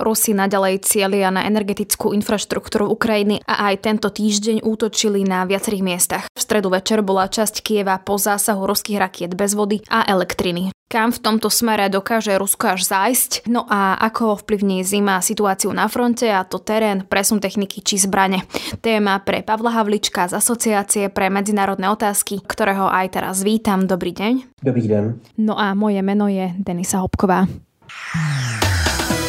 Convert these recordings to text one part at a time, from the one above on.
Rusi nadalej cieľia na energetickú infraštruktúru Ukrajiny a aj tento týždeň útočili na viacerých miestach. V stredu večer bola časť Kieva po zásahu ruských rakiet bez vody a elektriny. Kam v tomto smere dokáže Rusko až zájsť? No a ako ovplyvní zima situáciu na fronte a to terén, presun techniky či zbrane? Téma pre Pavla Havlička z Asociácie pre medzinárodné otázky, ktorého aj teraz vítam. Dobrý deň. Dobrý den. No a moje meno je Denisa Hopková.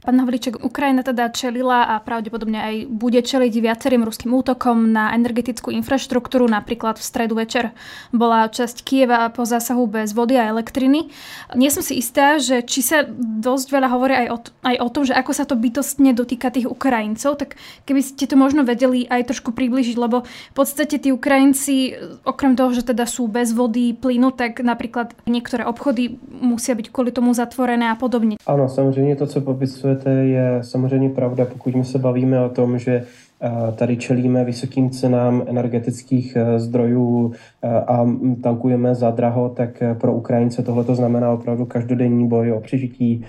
Pán Havlíček, Ukrajina teda čelila a pravdepodobne aj bude čeliť viacerým ruským útokom na energetickú infraštruktúru. Napríklad v stredu večer bola časť Kieva po zásahu bez vody a elektriny. Nie som si istá, že či sa dosť veľa hovorí aj o, aj o tom, že ako sa to bytostne dotýka tých Ukrajincov, tak keby ste to možno vedeli aj trošku približiť, lebo v podstate tí Ukrajinci, okrem toho, že teda sú bez vody, plynu, tak napríklad niektoré obchody musia byť kvôli tomu zatvorené a podobne. Ano, samozřejmě to, co popisujete, je samozřejmě pravda, pokud my se bavíme o tom, že eh, tady čelíme vysokým cenám energetických eh, zdrojů eh, a tankujeme za draho, tak pro Ukrajince tohle to znamená opravdu každodenní boj o přežití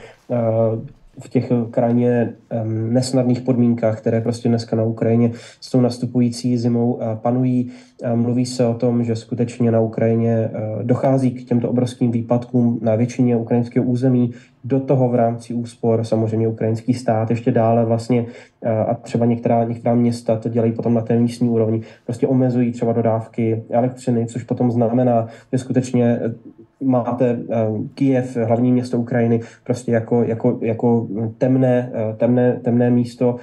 v těch krajně nesnadných podmínkách, které prostě dneska na Ukrajině s tou nastupující zimou panují. Mluví se o tom, že skutečně na Ukrajině dochází k těmto obrovským výpadkům na většině ukrajinského území. Do toho v rámci úspor samozřejmě ukrajinský stát ještě dále vlastně a třeba některá, některá města to dělají potom na té místní úrovni, prostě omezují třeba dodávky elektřiny, což potom znamená, že skutečně máte Kijev, hlavní město Ukrajiny, prostě jako, jako, jako temné, temné, temné místo,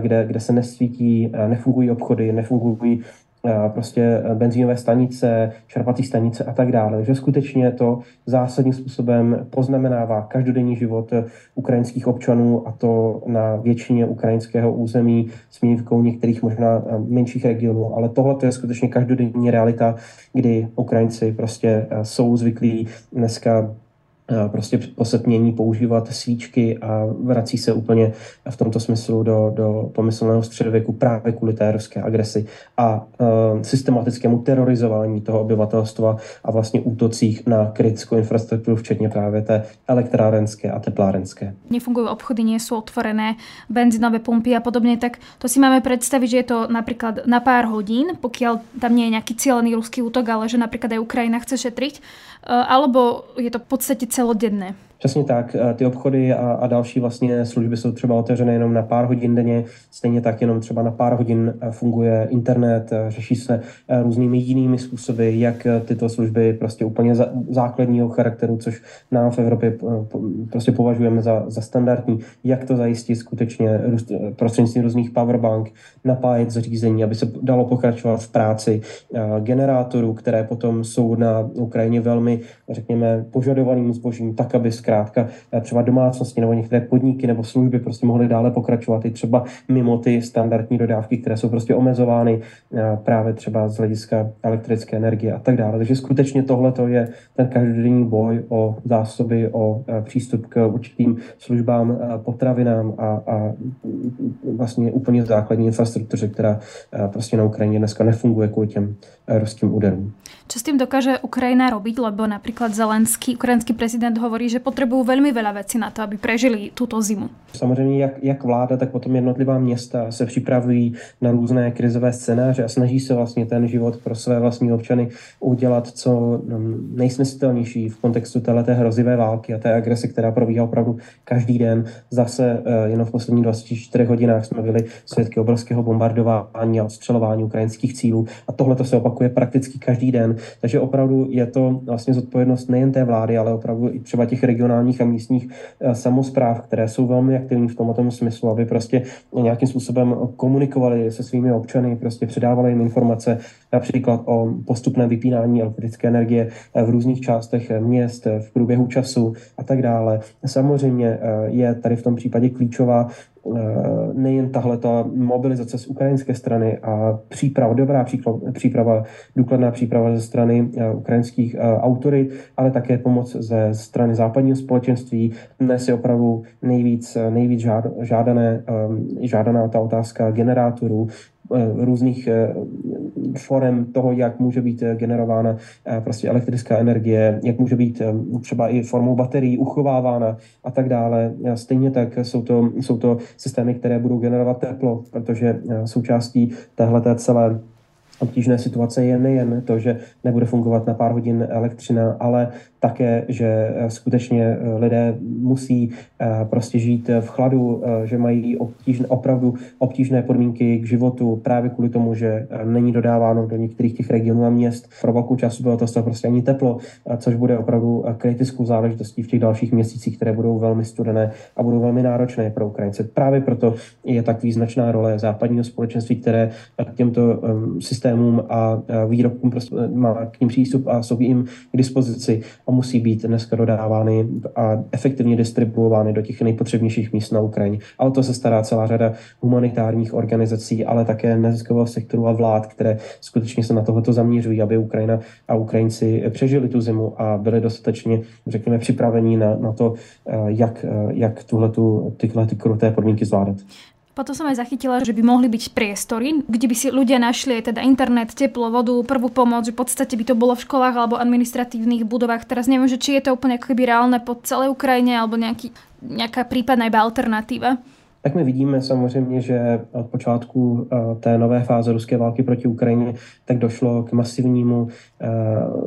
kde, kde se nesvítí, nefungují obchody, nefungují prostě benzínové stanice, čerpací stanice a tak dále. Takže skutečně to zásadním způsobem poznamenává každodenní život ukrajinských občanů a to na většině ukrajinského území s výjimkou některých možná menších regionů. Ale tohle je skutečně každodenní realita, kdy Ukrajinci prostě jsou zvyklí dneska prostě posetmění používat svíčky a vrací se úplně v tomto smyslu do, do pomyslného středověku právě kvůli té ruské agresi a uh, systematickému terorizování toho obyvatelstva a vlastně útocích na kritickou infrastrukturu, včetně právě té elektrárenské a teplárenské. Nefungují obchody, sú otvorené, benzínové pumpy a podobně, tak to si máme představit, že je to například na pár hodín, pokiaľ tam nie je nějaký cílený ruský útok, ale že například aj Ukrajina chce šetriť, alebo je to v podstatě celodenné. Přesně tak. Ty obchody a, a další vlastně služby jsou třeba otevřené jenom na pár hodin denně, stejně tak jenom třeba na pár hodin funguje internet, řeší se různými jinými způsoby, jak tyto služby prostě úplně základního charakteru, což nám v Evropě prostě považujeme za, za standardní, jak to zajistit skutečně prostřednictvím různých powerbank, napájet zařízení, aby se dalo pokračovat v práci generátorů, které potom jsou na Ukrajině velmi, řekněme, požadovaným zbožím, tak, aby zkrátka zkrátka eh, třeba domácnosti nebo některé podniky nebo služby prostě mohly dále pokračovat i třeba mimo ty standardní dodávky, které jsou prostě omezovány eh, právě třeba z hlediska elektrické energie a tak dále. Takže skutečně tohle to je ten každodenní boj o zásoby, o eh, přístup k určitým službám, potravinám a, a vlastně úplně základní infrastruktuře, která prostě na Ukrajině dneska nefunguje kvůli těm ruským úderům. Co s tím dokáže Ukrajina robiť? Lebo například Zelenský, ukrajinský prezident hovorí, že potřebují velmi veľa věcí na to, aby prežili tuto zimu. Samozřejmě jak, jak vláda, tak potom jednotlivá města se připravují na různé krizové scénáře a snaží se vlastně ten život pro své vlastní občany udělat co nejsmyslitelnější v kontextu této hrozivé války a té agrese, která probíhá opravdu každý den. Zase eh, jenom v posledních 24 hodinách jsme byli svědky obrovského bombardování a odstřelování ukrajinských cílů a tohle to se opakuje prakticky každý den. Takže opravdu je to vlastně zodpovědnost nejen té vlády, ale opravdu i třeba těch regionálních a místních samozpráv, které jsou velmi aktivní v tomto smyslu, aby prostě nějakým způsobem komunikovali se svými občany, prostě předávali jim informace například o postupném vypínání elektrické energie v různých částech měst v průběhu času a tak dále. Samozřejmě je tady v tom případě klíčová Eh, nejen tahle ta mobilizace z ukrajinské strany a příprava, dobrá příprava, důkladná příprava ze strany eh, ukrajinských eh, autory, ale také pomoc ze strany západního společenství. Dnes je opravdu nejvíc, nejvíc žádané, žádaná ta otázka generátorů, Eh, různých eh, forem toho, jak může být eh, generována prostě elektrická energie, jak může být třeba i formou baterií uchovávána a tak dále. Stejně tak jsou to, jsou to systémy, které budou generovat teplo, protože součástí téhle celé obtížné situace je nejen to, že nebude fungovat na pár hodin elektřina, ale také, že eh, skutečně eh, lidé musí eh, prostě žít v chladu, že mají obtížné, opravdu obtížné podmínky k životu právě kvůli tomu, že není dodáváno do některých těch regionů a měst pro velkou část obyvatelstva prostě ani teplo, což bude opravdu kritickou záležitostí v těch dalších měsících, které budou velmi studené a budou velmi náročné pro Ukrajince. Právě proto je tak význačná role západního společenství, které k těmto systémům a výrobkům prostě má k ním přístup a jsou jim k dispozici a musí být dneska dodávány a efektivně distribuovány do těch nejpotřebnějších míst na Ukrajině. Ale to se stará celá řada humanitárních organizací, ale také neziskového sektoru a vlád, které skutečně se na tohoto zaměřují, aby Ukrajina a Ukrajinci přežili tu zimu a byli dostatečně, řekněme, připraveni na, na to, eh, jak, eh, jak tuhletu, tyhle ty kruté podmínky zvládat. Potom som aj zachytila, že by mohli byť priestory, kde by si ľudia našli teda internet, teplo, vodu, prvú pomoc, že v podstate by to bolo v školách alebo administratívnych budovách. Teraz neviem, že či je to úplne ako keby reálne po celej Ukrajine alebo nejaký, nejaká prípadná iba alternatíva. Tak my vidíme samozřejmě, že od počátku eh, té nové fáze ruské války proti Ukrajině tak došlo k masivnímu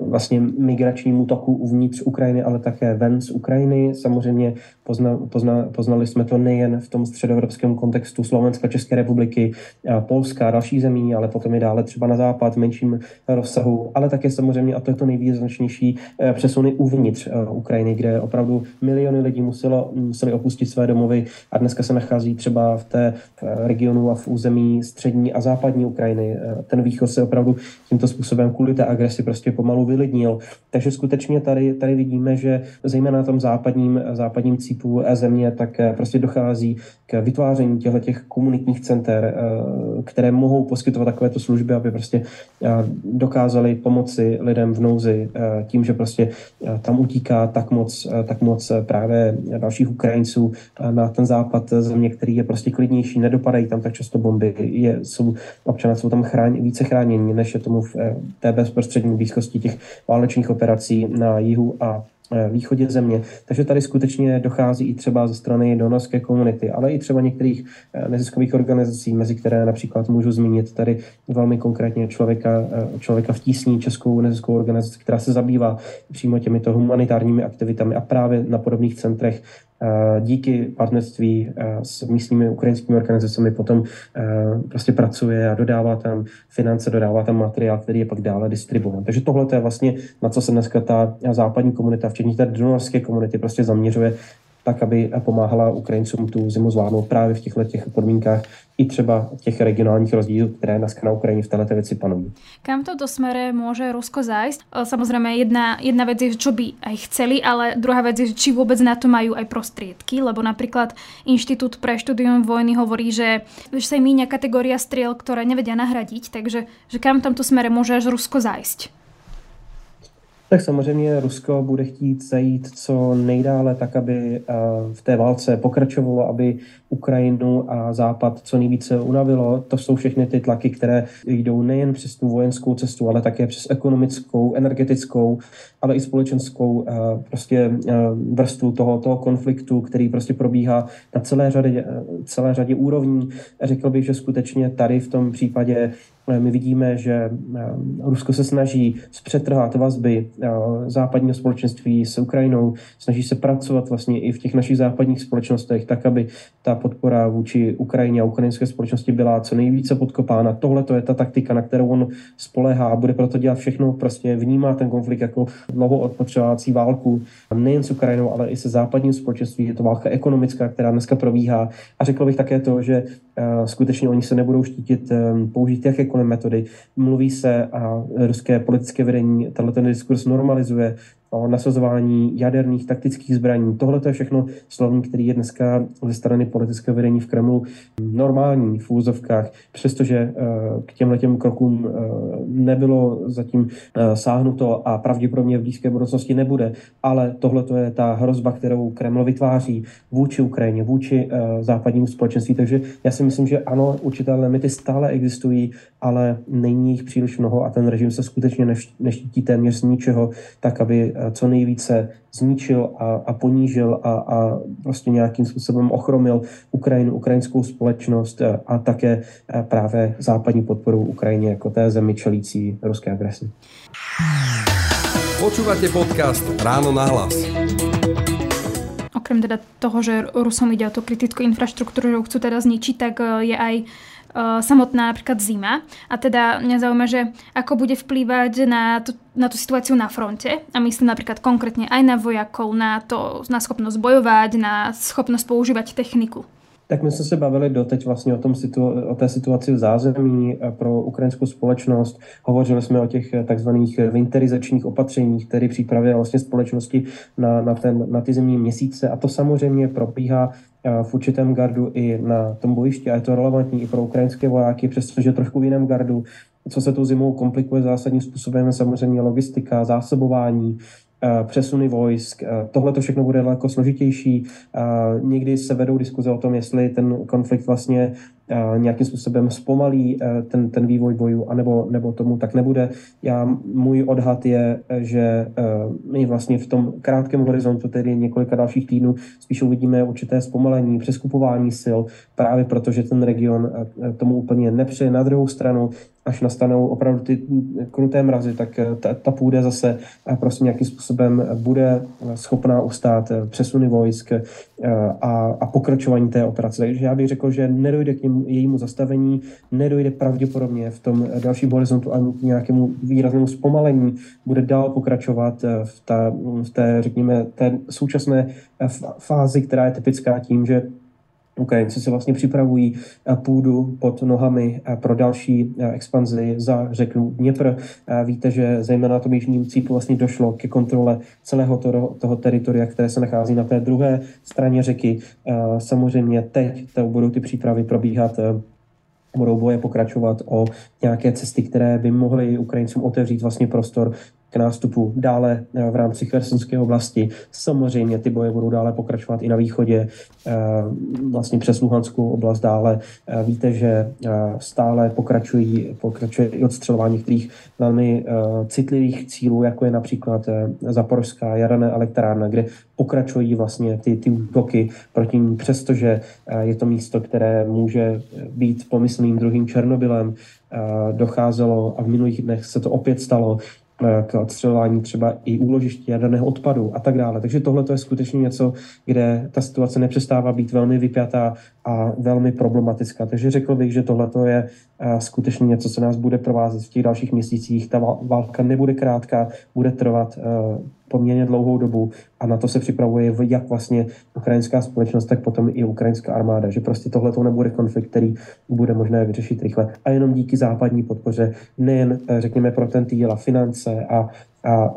vlastně migračnímu toku uvnitř Ukrajiny, ale také ven z Ukrajiny. Samozřejmě pozna, pozna, poznali jsme to nejen v tom středoevropském kontextu Slovenska, České republiky, Polska a dalších zemí, ale potom i dále třeba na západ v menším rozsahu, ale také samozřejmě, a to je to nejvýznačnější, eh, přesuny uvnitř Ukrajiny, kde opravdu miliony lidí muselo, museli opustit své domovy a dneska se nachází třeba v té regionu a v území střední a západní Ukrajiny. Eh, ten východ se opravdu tímto způsobem kvůli té agresi prostě pomalu vylidnil. Takže skutečně tady, tady vidíme, že zejména na tom západním, západním cípu země tak eh, prostě dochází k vytváření těchto těch komunitních center, eh, které mohou poskytovat takovéto služby, aby prostě dokázali pomoci lidem v nouzi tím, že prostě tam utíká tak moc, tak moc právě dalších Ukrajinců na ten západ země, který je prostě klidnější, nedopadají tam tak často bomby, je, jsou, občané jsou tam chrání, více chráněni, než je tomu v eh, té bezprostřední blízkosti těch válečných operací na jihu a Eh, východě země. Takže tady skutečně dochází i třeba ze strany donorské komunity, ale i třeba některých eh, neziskových organizací, mezi které například můžu zmínit tady velmi konkrétně člověka, eh, člověka v tísní českou neziskovou organizaci, která se zabývá přímo těmito humanitárními aktivitami a právě na podobných centrech díky partnerství s místními ukrajinskými organizacemi potom prostě pracuje a dodává tam finance, dodává tam materiál, který je pak dále distribuován. Takže tohle je vlastně, na co se dneska ta západní komunita včetně té donorské komunity, prostě zaměřuje tak, aby pomáhala Ukrajincům tu zimu zvládnout právě v těchto těch podmínkách i třeba těch regionálních rozdílů, které na Ukrajině v této věci panují. Kam to smere může Rusko zájsť? Samozřejmě jedna, jedna věc je, čo by aj chceli, ale druhá věc je, či vůbec na to mají aj prostriedky, lebo například Inštitút pre štúdium vojny hovorí, že, že sa míňa kategória striel, ktoré nevedia nahradiť, takže že kam tomto smere může až Rusko zájsť? Tak samozřejmě Rusko bude chtít zajít co nejdále, tak aby eh, v té válce pokračovalo, aby Ukrajinu a Západ co nejvíce unavilo. To jsou všechny ty tlaky, které jdou nejen přes tu vojenskou cestu, ale také přes ekonomickou, energetickou, ale i společenskou eh, prostě eh, vrstvu toho, toho konfliktu, který prostě probíhá na celé řadě, celé řadě úrovní. Řekl bych, že skutečně tady v tom případě My vidíme, že Rusko se snaží zpřetrhat vazby západního společenství s Ukrajinou, snaží se pracovat vlastně i v těch našich západních společnostech, tak, aby ta podpora vůči Ukrajině a ukrajinské společnosti byla co nejvíce podkopána. Tohle to je ta taktika, na kterou on spolehá a bude proto dělat všechno, prostě vnímá ten konflikt jako dlouho odpočovací válku, nejen s Ukrajinou, ale i se západním společenstvím. Je to válka ekonomická, která dneska probíhá. A řekl bych také to, že uh, skutečně oni se nebudou štítit um, použít jakékoliv metody. Mluví se a ruské politické vedení tenhle ten diskurs normalizuje o nasazování jaderných taktických zbraní. Tohle je všechno slovník, který je dneska ze strany politického vedení v Kremlu normální v úzovkách, přestože eh, k těmhle těm krokům eh, nebylo zatím eh, sáhnuto a pravděpodobně v blízké budoucnosti nebude, ale tohle je ta hrozba, kterou Kreml vytváří vůči Ukrajině, vůči západnímu společenství. Takže já si myslím, že ano, určité limity stále existují, ale není jich příliš mnoho a ten režim se skutečně neštítí téměř z ničeho, tak aby co nejvíce zničil a, a ponížil a, a prostě nějakým způsobem ochromil Ukrajinu, ukrajinskou společnost a také právě západní podporu Ukrajině jako té zemi čelící ruské agresi. Počúvate podcast Ráno na hlas. Okrem teda toho, že Rusom ide o tú kritickú infraštruktúru, že chcú teda zničiť, tak je aj uh, samotná napríklad zima. A teda mňa zaujíma, že ako bude vplývať na, na tú situáciu na fronte. A myslím napríklad konkrétne aj na vojakov, na, to, na schopnosť bojovať, na schopnosť používať techniku. Tak my jsme se bavili doteď vlastně o, tom situ- o té situaci v zázemí pro ukrajinskou společnost. Hovořili jsme o těch takzvaných winterizačních opatřeních, které přípravě vlastně společnosti na, na, ten, na ty zimní měsíce. A to samozřejmě probíhá v určitém gardu i na tom bojišti a je to relevantní i pro ukrajinské vojáky, přestože trošku v jiném gardu. Co se tou zimou komplikuje zásadním způsobem samozřejmě logistika, zásobování, Eh, přesuny vojsk. Eh, tohle to všechno bude daleko složitější. Eh, někdy se vedou diskuze o tom, jestli ten konflikt vlastně nějakým způsobem zpomalí ten, ten vývoj bojů, anebo nebo tomu tak nebude. Já, můj odhad je, že my vlastně v tom krátkém horizontu, tedy několika dalších týdnů, spíš uvidíme určité zpomalení, přeskupování sil, právě protože ten region tomu úplně nepřeje. Na druhou stranu až nastanou opravdu ty kruté mrazy, tak eh, ta, ta půda zase eh, prostě nějakým způsobem bude schopná ustát eh, přesuny vojsk a, a pokračování té operace. Takže já bych řekl, že nedojde k němu, jejímu zastavení, nedojde pravděpodobně v tom dalším horizontu ani k nějakému výraznému zpomalení, bude dál pokračovat v, ta, v té, řekněme, té současné fázi, která je typická tím, že Ukrajinci se vlastně připravují eh, půdu pod nohami eh, pro další eh, expanzi za řeku Dněpr. Víte, že zejména na tom jižním cípu vlastně došlo ke kontrole celého toho, toho teritoria, které se nachází na té druhé straně řeky. Samozřejmě teď to budou ty přípravy probíhat budou boje pokračovat o nějaké cesty, které by mohly Ukrajincům otevřít vlastně prostor k nástupu dále eh, v rámci Chersonské oblasti. Samozřejmě ty boje budou dále pokračovat i na východě, eh, vlastně přes Luhanskou oblast dále. Eh, víte, že stále pokračují, pokračuje i odstřelování některých velmi citlivých cílů, jako je například Zaporská jaderná elektrárna, kde pokračují vlastně ty, ty útoky proti ní, přestože je to místo, které může být pomyslným druhým Černobylem. Docházelo a v minulých dnech se to opět stalo Eh, k odstřelování třeba i úložiště jaderného odpadu a tak dále. Takže tohle je skutečně něco, kde ta situace nepřestává být velmi vypjatá a velmi problematická. Takže řekl bych, že tohle je eh, skutečně něco, co nás bude provázet v těch dalších měsících. Ta válka nebude krátká, bude trvat eh, poměrně dlouhou dobu a na to se připravuje jak vlastně ukrajinská společnost, tak potom i ukrajinská armáda, že prostě tohle to nebude konflikt, který bude možné vyřešit rychle. A jenom díky západní podpoře, nejen řekněme pro ten a finance a a,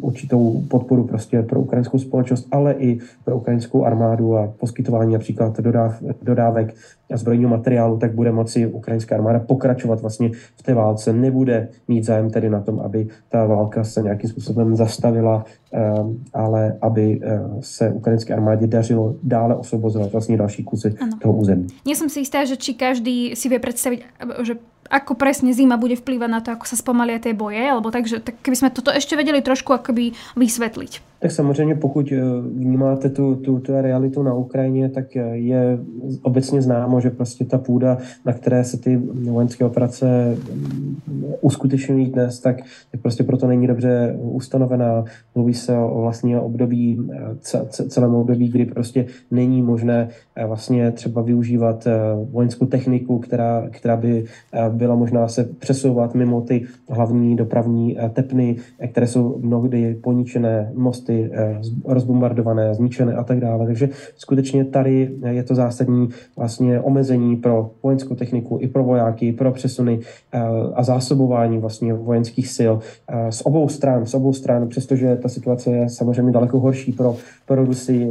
určitou podporu prostě pro ukrajinskou společnost, ale i pro ukrajinskou armádu a poskytování například dodáv, dodávek a zbrojního materiálu, tak bude moci ukrajinská armáda pokračovat vlastně v té válce. Nebude mít zájem tedy na tom, aby ta válka se nějakým způsobem zastavila, ehm, ale aby eh, se ukrajinské armádě dařilo dále osvobozovat vlastně další kusy ano. toho území. Nie som si istá, že či každý si vie predstaviť, že ako presne zima bude vplývať na to, ako sa spomalia tie boje, alebo takže tak keby sme toto ešte vedeli trošku akoby vysvetliť. Tak samozřejmě, pokud eh, vnímáte tu, tu, tu realitu na Ukrajině, tak eh, je obecně známo, že prostě ta půda, na které se ty vojenské operace mm, uskutečňují dnes, tak, tak prostě proto není dobře ustanovená. Mluví se o vlastně období, eh, celém období, kdy prostě není možné vlastně třeba využívat vojenskou techniku, která, která by byla možná se přesouvat mimo ty hlavní dopravní tepny, které jsou mnohdy poničené mosty, Eh, rozbombardované, zničené a tak dále. Takže skutečně tady je to zásadní vlastně omezení pro vojenskou techniku i pro vojáky, pro přesuny eh, a zásobování vlastně vojenských sil eh, z obou stran, z obou stran, přestože ta situace je samozřejmě daleko horší pro, pro Rusy,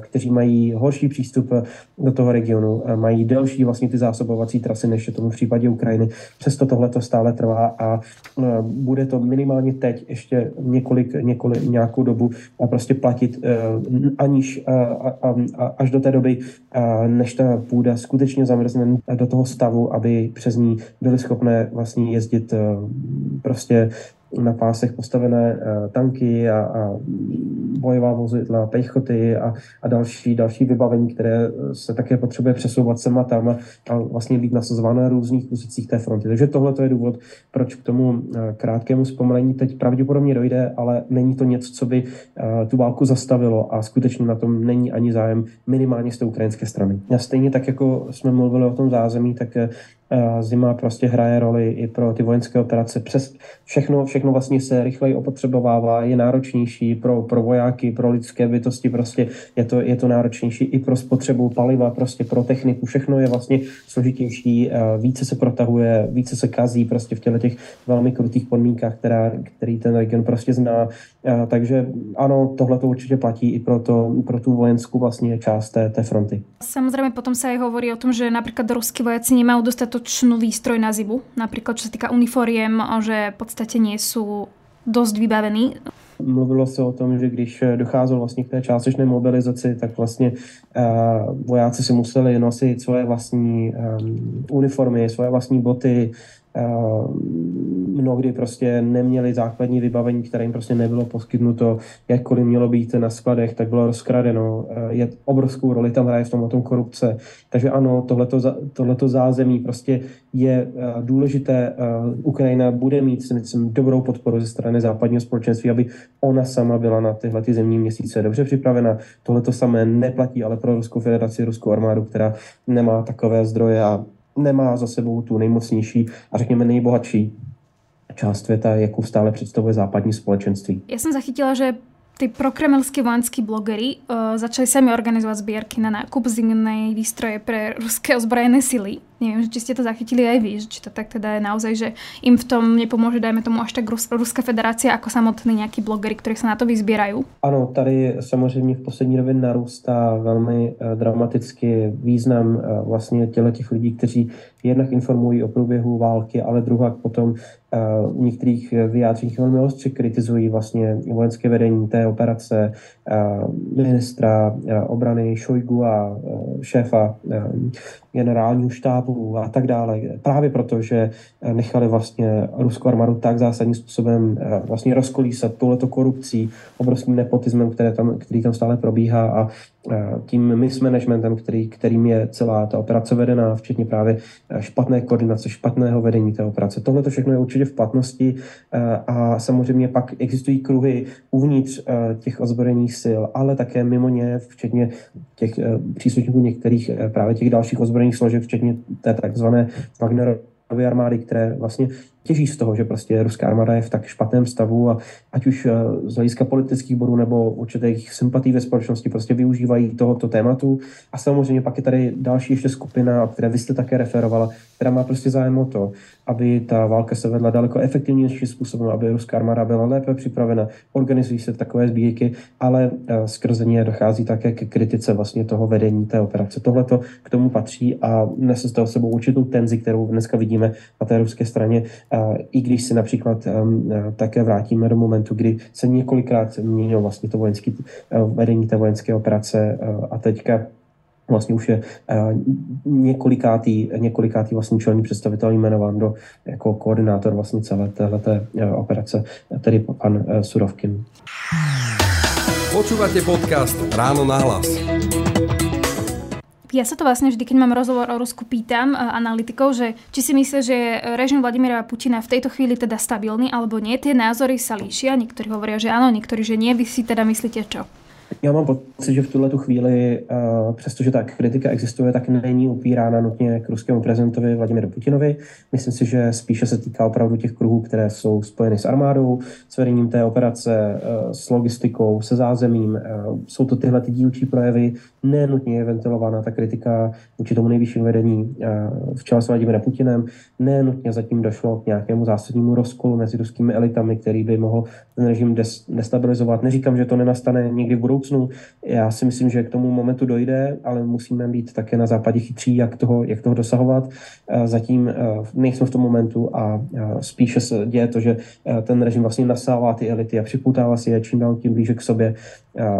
kteří mají horší přístup do toho regionu, mají delší vlastně ty zásobovací trasy, než je tomu v případě Ukrajiny. Přesto tohle to stále trvá a bude to minimálně teď ještě několik, několik nějakou dobu prostě platit eh, aniž až do té doby, než ta půda skutečně zamrzne do toho stavu, aby přes ní byly schopné vlastně jezdit eh, prostě na pásech postavené uh, tanky a, a bojová vozidla, pechoty a, a další, další vybavení, které se také potřebuje přesouvat sem a tam a, vlastně být nasazované na různých pozicích té fronty. Takže tohle je důvod, proč k tomu uh, krátkému zpomalení teď pravděpodobně dojde, ale není to něco, co by tu válku zastavilo a skutečně na tom není ani zájem minimálně z té ukrajinské strany. A stejně tak, jako jsme mluvili o tom zázemí, tak Zima prostě hraje roli i pro ty vojenské operace. Přes všechno, všechno vlastně se rychleji opotřebovává, je náročnější pro, pro vojáky, pro lidské bytosti, prostě je to, je to náročnější i pro spotřebu paliva, prostě pro techniku, všechno je vlastně složitější, více se protahuje, více se kazí prostě v těle těch velmi krutých podmínkách, která, který ten region prostě zná. Takže ano, tohle to určitě platí i pro, to, pro tu vojenskou vlastně část té, té fronty. Samozřejmě potom se aj hovorí o tom, že například ruskí vojaci nemají dostatek dostatočnú výstroj na zimu, napríklad čo sa týka uniforiem, že v podstate nie sú dost vybavení. Mluvilo se o tom, že když docházelo vlastně k té částečné mobilizaci, tak vlastně uh, vojáci si museli nosit svoje vlastní um, uniformy, svoje vlastní boty, mnohdy prostě neměli základní vybavení, které jim prostě nebylo poskytnuto, jakkoliv mělo být na skladech, tak bylo rozkradeno. Eh, je obrovskou roli tam hraje v tom tom korupce. Takže ano, tohleto, tohleto zázemí prostě je eh, důležité. Eh, Ukrajina bude mít myslím, dobrou podporu ze strany západního společenství, aby ona sama byla na tyhle ty zemní měsíce dobře připravena. Tohle to samé neplatí ale pro Ruskou federaci, Ruskou armádu, která nemá takové zdroje a nemá za sebou tu nejmocnější a řekněme nejbohatší část světa, jakou stále představuje západní společenství. Já jsem zachytila, že tí prokremelskí vojenskí blogery uh, začali sami organizovať zbierky na nákup zimnej výstroje pre ruské ozbrojené sily. Neviem, či ste to zachytili aj vy, či to tak teda je naozaj, že im v tom nepomůže, dajme tomu, až tak Rus Ruská federace jako samotný nějaký blogery, kteří se na to vyzbírají? Ano, tady samozřejmě v poslední době narůstá velmi uh, dramaticky význam uh, vlastně těle těch lidí, kteří jednak informují o průběhu války, ale druhá potom v některých vyjádřeních velmi ostře kritizují vlastně vojenské vedení té operace, ministra obrany Šojgu a šéfa generálního štábu a tak dále. Právě proto, že nechali vlastně ruskou armádu tak zásadním způsobem vlastně rozkolísat touhleto korupcí, obrovským nepotismem, které tam, který tam stále probíhá a tím mismanagementem, který, kterým je celá ta operace vedená, včetně právě špatné koordinace, špatného vedení té operace. Tohle to všechno je určitě v platnosti a samozřejmě pak existují kruhy uvnitř těch ozbrojených sil, ale také mimo ně, včetně těch příslušníků některých právě těch dalších ozbrojených složek, včetně té takzvané Wagnerovy armády, které vlastně těží z toho, že prostě ruská armáda je v tak špatném stavu a ať už eh, z hlediska politických bodů nebo určitých sympatí ve společnosti prostě využívají tohoto tématu. A samozřejmě pak je tady další ještě skupina, o které vy jste také referovala, která má prostě zájem o to, aby ta válka se vedla daleko efektivnějším způsobem, aby ruská armáda byla lépe připravena, organizují se takové sbírky, ale eh, skrze ně dochází také ke kritice vlastně toho vedení té operace. Tohle to k tomu patří a nese z toho sebou určitou tenzi, kterou dneska vidíme na té ruské straně i když se například také vrátíme do momentu, kdy se několikrát měnilo vlastně to vojenské vedení té vojenské operace a teďka vlastně už je několikátý, několikátý vlastně čelní představitel jmenován do, jako koordinátor vlastně celé téhleté operace, tedy pan Surovkin. Počúvate podcast Ráno na hlas. Ja sa to vlastne vždy, keď mám rozhovor o Rusku, pýtam analytikov, že či si myslia, že režim Vladimira Putina v tejto chvíli teda stabilný alebo nie. Tie názory sa líšia. Niektorí hovoria, že áno, niektorí, že nie. Vy si teda myslíte čo? Já mám pocit, že v tuhle tu chvíli, uh, přestože ta kritika existuje, tak není upírána nutně k ruskému prezidentovi Vladimiru Putinovi. Myslím si, že spíše se týká opravdu těch kruhů, které jsou spojeny s armádou, s vedením té operace, uh, s logistikou, se zázemím. Uh, jsou to tyhle ty dílčí projevy. Nenutně je ventilována ta kritika vůči tomu nejvyššímu vedení v čele s Vladimirem Putinem. Nenutně zatím došlo k nějakému zásadnímu rozkolu mezi ruskými elitami, který by mohl ten režim destabilizovat. Neříkám, že to nenastane někdy v budoucnu. Já si myslím, že k tomu momentu dojde, ale musíme být také na západě chytří, jak toho, jak toho dosahovat. Eh, zatím eh, nejsme v tom momentu a eh, spíše se děje to, že ten režim vlastně nasává ty elity a připoutává si je čím dál tím blíže k sobě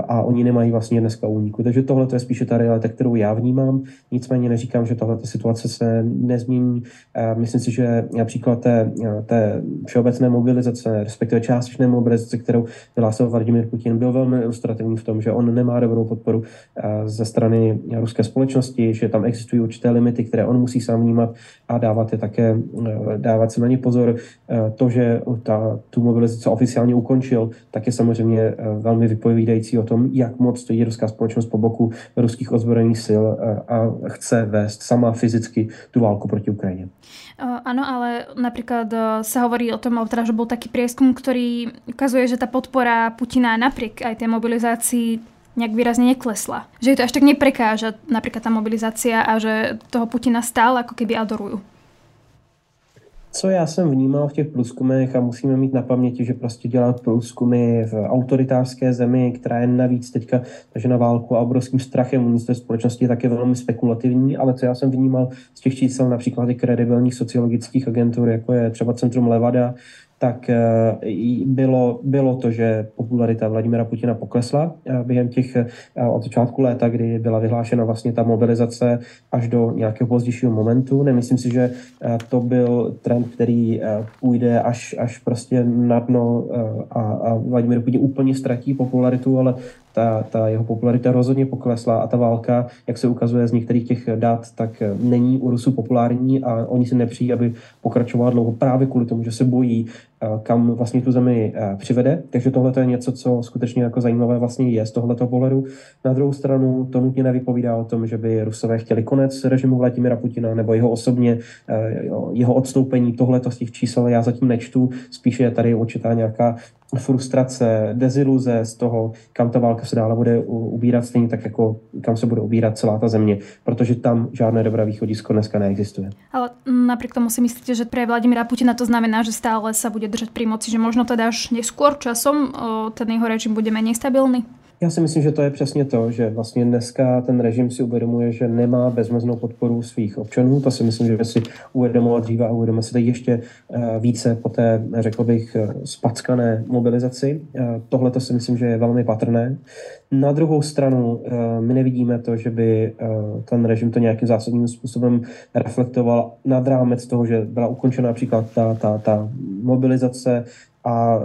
a oni nemají vlastně dneska úniku. Takže tohle je spíše ta realita, kterou já vnímám. Nicméně neříkám, že tahle situace se nezmění. Myslím si, že například té, té všeobecné mobilizace, respektive částečné mobilizace, kterou vyhlásil Vladimir Putin, byl velmi ilustrativní v tom, že on nemá dobrou podporu ze strany ruské společnosti, že tam existují určité limity, které on musí sám vnímat a dávat je také, dávat si na ně pozor. To, že ta, tu mobilizaci oficiálně ukončil, tak je samozřejmě velmi vypovídající o tom, jak moc stojí ruská společnost po boku ruských ozbrojených sil eh, a chce vést sama fyzicky tu válku proti Ukrajině. Eh, ale napríklad eh, sa hovorí o tom, že bol taký prieskum, ktorý ukazuje, že tá podpora Putina napriek aj tej mobilizácii nejak výrazne neklesla. Že je to až tak neprekáža napríklad tá mobilizácia a že toho Putina stále ako keby adorujú co já jsem vnímal v těch průzkumech a musíme mít na paměti, že prostě dělat průzkumy v autoritářské zemi, která je navíc teďka takže na válku a obrovským strachem z té společnosti je velmi spekulativní, ale co já jsem vnímal z těch čísel například i kredibilních sociologických agentur, jako je třeba Centrum Levada, tak eh, bylo, bylo to, že popularita Vladimira Putina poklesla eh, během těch eh, od začátku léta, kdy byla vyhlášena vlastně ta mobilizace až do nějakého pozdějšího momentu. Nemyslím si, že to byl trend, který půjde až, až prostě na dno a, a Vladimir Putin úplně ztratí popularitu, ale ta, ta jeho popularita rozhodně poklesla a ta válka, jak se ukazuje z některých těch dat, tak není u Rusů populární a oni si nepřijí, aby pokračovala dlouho právě kvůli tomu, že se bojí, eh, kam vlastně tu zemi eh, přivede. Takže tohle je něco, co skutečně jako zajímavé vlastně je z tohoto pohledu. Na druhou stranu to nutně nevypovídá o tom, že by Rusové chtěli konec režimu Vladimira Putina nebo jeho osobně, eh, jeho odstoupení. Tohle z těch čísel já zatím nečtu, spíše je tady určitá nějaká frustrace, deziluze z toho, kam ta válka se dále bude ubírat, stejně tak jako kam se bude ubírat celá ta země, protože tam žádné dobré východisko dneska neexistuje. Ale napriek tomu si myslíte, že pre Vladimira Putina to znamená, že stále sa bude držať pri moci, že možno teda až neskôr časom ten jeho režim bude menej stabilný? Já si myslím, že to je přesně to, že vlastně dneska ten režim si uvědomuje, že nemá bezmeznou podporu svých občanů. To si myslím, že si uvědomoval dříve a uvědomuje se ještě eh, více po té, řekl bych, eh, spackané mobilizaci. Eh, tohle to si myslím, že je velmi patrné. Na druhou stranu my nevidíme to, že by ten režim to nějakým zásadním způsobem reflektoval nad rámec toho, že byla ukončena například ta, ta, ta mobilizace a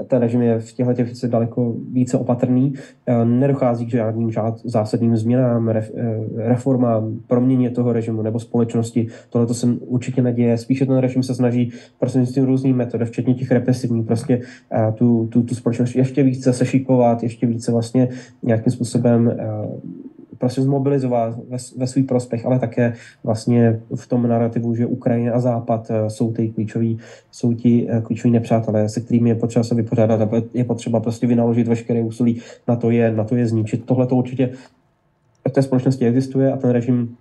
e, ten režim je v těchto těch věcech daleko více opatrný. E, nedochází k žádným žád, zásadním změnám, e, reformám, proměně toho režimu nebo společnosti. Tohle to se určitě neděje. Spíše ten režim se snaží prostřednictvím různých metod, včetně těch represivních, prostě tu, tu, tu společnost ještě více sešikovat, ještě více vlastně nějakým způsobem prostě zmobilizoval ve, ve svůj prospěch, ale také vlastně v tom narrativu, že Ukrajina a Západ eh, jsou ty klíčoví, jsou ti eh, klíčoví nepřátelé, se kterými je potřeba se vypořádat a je potřeba prostě vynaložit veškeré úsilí na to je, na to je zničit. Tohle to určitě v té společnosti existuje a ten režim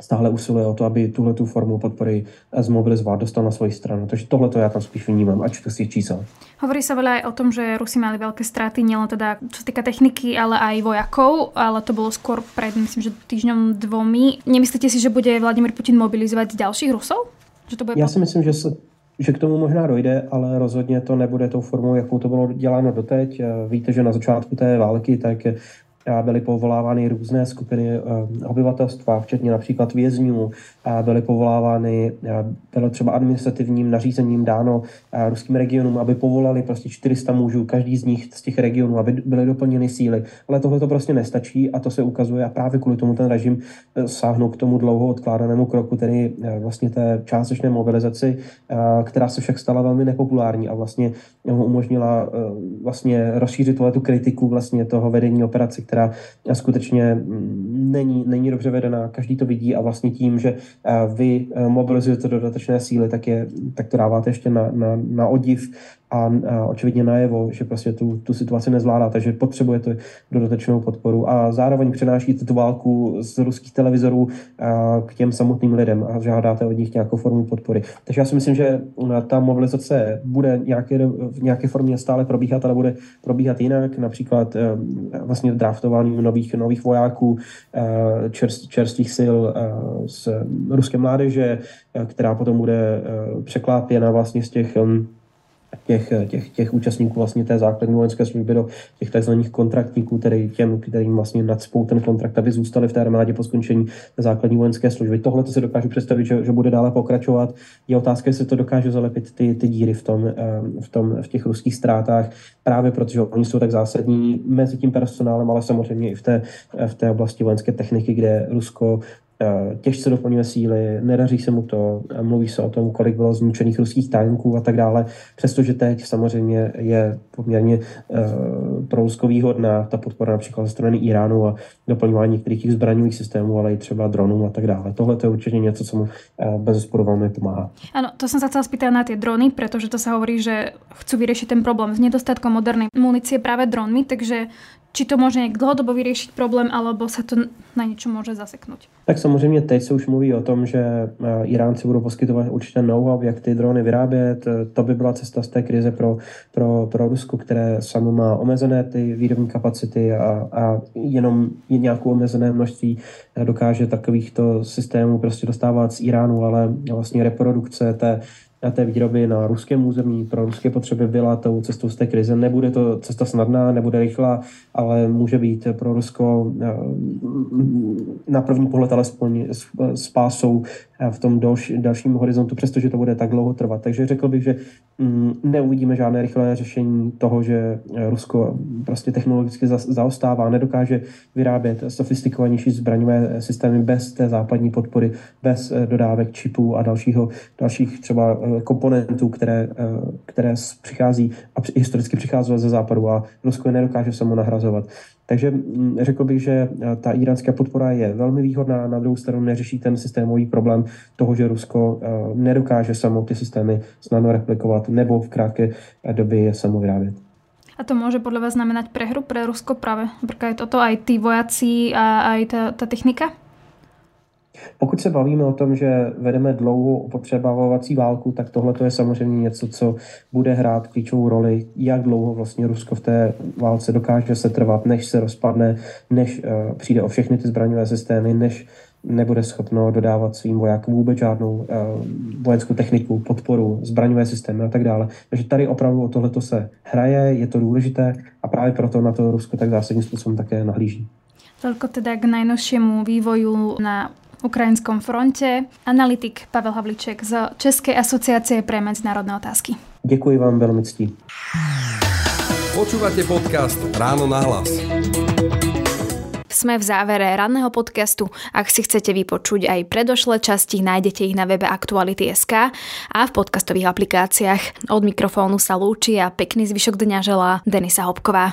stále usiluje o to, aby tuhle tu formu podpory zmobilizoval, dostal na svoji stranu. Takže tohle to já tam spíš vnímám, ať to si čísel. Hovorí sa veľa aj o tom, že Rusi mali veľké straty, nielen teda čo sa týka techniky, ale aj vojakov, ale to bolo skôr pred, myslím, že týždňom dvomi. Nemyslíte si, že bude Vladimír Putin mobilizovat ďalších Rusov? Že to bude Já si myslím, že se že k tomu možná dojde, ale rozhodně to nebude tou formou, jakou to bylo děláno doteď. Víte, že na začátku té války tak byly povolávány různé skupiny obyvatelstva, včetně například vězňů, byly povolávány, bylo třeba administrativním nařízením dáno ruským regionům, aby povolali prostě 400 mužů, každý z nich z těch regionů, aby byly doplněny síly. Ale tohle to prostě nestačí a to se ukazuje a právě kvůli tomu ten režim sáhnul k tomu dlouho odkládanému kroku, tedy vlastně té částečné mobilizaci, která se však stala velmi nepopulární a vlastně umožnila vlastně rozšířit tu kritiku vlastně toho vedení operace, která skutečně mm, není, není dobře vedená, každý to vidí a vlastně tím, že vy mobilizujete dodatečné síly, tak, je, tak to dáváte ještě na, na, na odiv a, a očividně najevo, že prostě tu, tu situaci nezvládá, takže potřebujete dodatečnou podporu a zároveň přenášíte tu válku z ruských televizorů k těm samotným lidem a žádáte od nich nějakou formu podpory. Takže já si myslím, že ta mobilizace bude nějaké, v nějaké formě stále probíhat, ale bude probíhat jinak, například e, vlastně draftováním nových, nových vojáků, e, čerst, čerstvých sil e, z ruské mládeže, která potom bude překlápěna vlastně z těch těch, těch, těch účastníků vlastně té základní vojenské služby do těch tzv. kontraktníků, tedy těm, kterým vlastně nadspou ten kontrakt, aby zůstali v té armádě po skončení základní vojenské služby. Tohle to se dokážu představit, že, že bude dále pokračovat. Je otázka, jestli to dokáže zalepit ty, ty díry v, tom, eh, v, tom, v těch ruských ztrátách, právě protože oni jsou tak zásadní mezi tím personálem, ale samozřejmě i v té, v té oblasti vojenské techniky, kde Rusko Eh, těžce doplňuje síly, nedaří se mu to, mluví se o tom, kolik bylo zničených ruských tanků a tak dále, přestože teď samozřejmě je poměrně uh, pro Rusko výhodná ta podpora například ze strany Iránu a doplňování některých těch zbraňových systémů, ale i třeba dronů a tak dále. Tohle to je určitě něco, co mu uh, bez zesporu velmi pomáhá. Ano, to jsem se chcela na ty drony, protože to se hovorí, že chcú vyriešiť ten problém s nedostatkom modernej munície práve dronmi, takže či to může nějak dlouhodobě vyřešit problém, alebo se to na něco může zaseknout? Tak samozřejmě teď se už mluví o tom, že eh, Iránci budou poskytovat určitě know-how, jak ty drony vyrábět. Eh, to by byla cesta z té krize pro, pro, pro Rusko, které samo má omezené ty výrobní kapacity a, a jenom nějakou omezené množství eh, dokáže takovýchto systémů prostě dostávat z Iránu, ale vlastně reprodukce té té výroby na ruském území pro ruské potřeby byla tou cestou z té krize. Nebude to cesta snadná, nebude rychlá, ale může být pro Rusko eh, na první pohled alespoň spásou v tom další, dalším horizontu, přestože to bude tak dlouho trvat. Takže řekl bych, že mm, neuvidíme žádné rychlé řešení toho, že Rusko prostě technologicky zaostává, nedokáže vyrábět sofistikovanější zbraňové systémy bez té západní podpory, bez eh, dodávek čipů a dalšího, dalších třeba eh, komponentů, které, eh, které přichází a historicky přicházely ze západu a Rusko je nedokáže samo nahrazovat. Takže mm, řekl bych, že eh, ta iránská podpora je velmi výhodná, na druhou stranu neřeší ten systémový problém toho, že Rusko eh, nedokáže samo ty systémy snadno replikovat nebo v krátké eh, době je samo vyrábět. A to může podle vás znamenat prehru pro Rusko právě? Protože toto aj ty vojaci a aj ta, ta technika? Pokud se bavíme o tom, že vedeme dlouhou opotřebávací válku, tak tohle je samozřejmě něco, co bude hrát klíčovou roli, jak dlouho vlastně Rusko v té válce dokáže se trvat, než se rozpadne, než uh, přijde o všechny ty zbraňové systémy, než nebude schopno dodávat svým vojákům vůbec žádnou uh, vojenskou techniku, podporu, zbraňové systémy a tak dále. Takže tady opravdu o tohleto se hraje, je to důležité a právě proto na to Rusko tak zásadním způsobem také nahlíží. Toľko teda k najnovšiemu vývoju na ukrajinskom fronte. Analytik Pavel Havliček z Českej asociácie pre medzinárodné otázky. Děkuji vám veľmi ctí. Počúvate podcast Ráno na hlas. Sme v závere ranného podcastu. Ak si chcete vypočuť aj predošlé časti, nájdete ich na webe Aktuality.sk a v podcastových aplikáciách. Od mikrofónu sa lúči a pekný zvyšok dňa želá Denisa Hopková.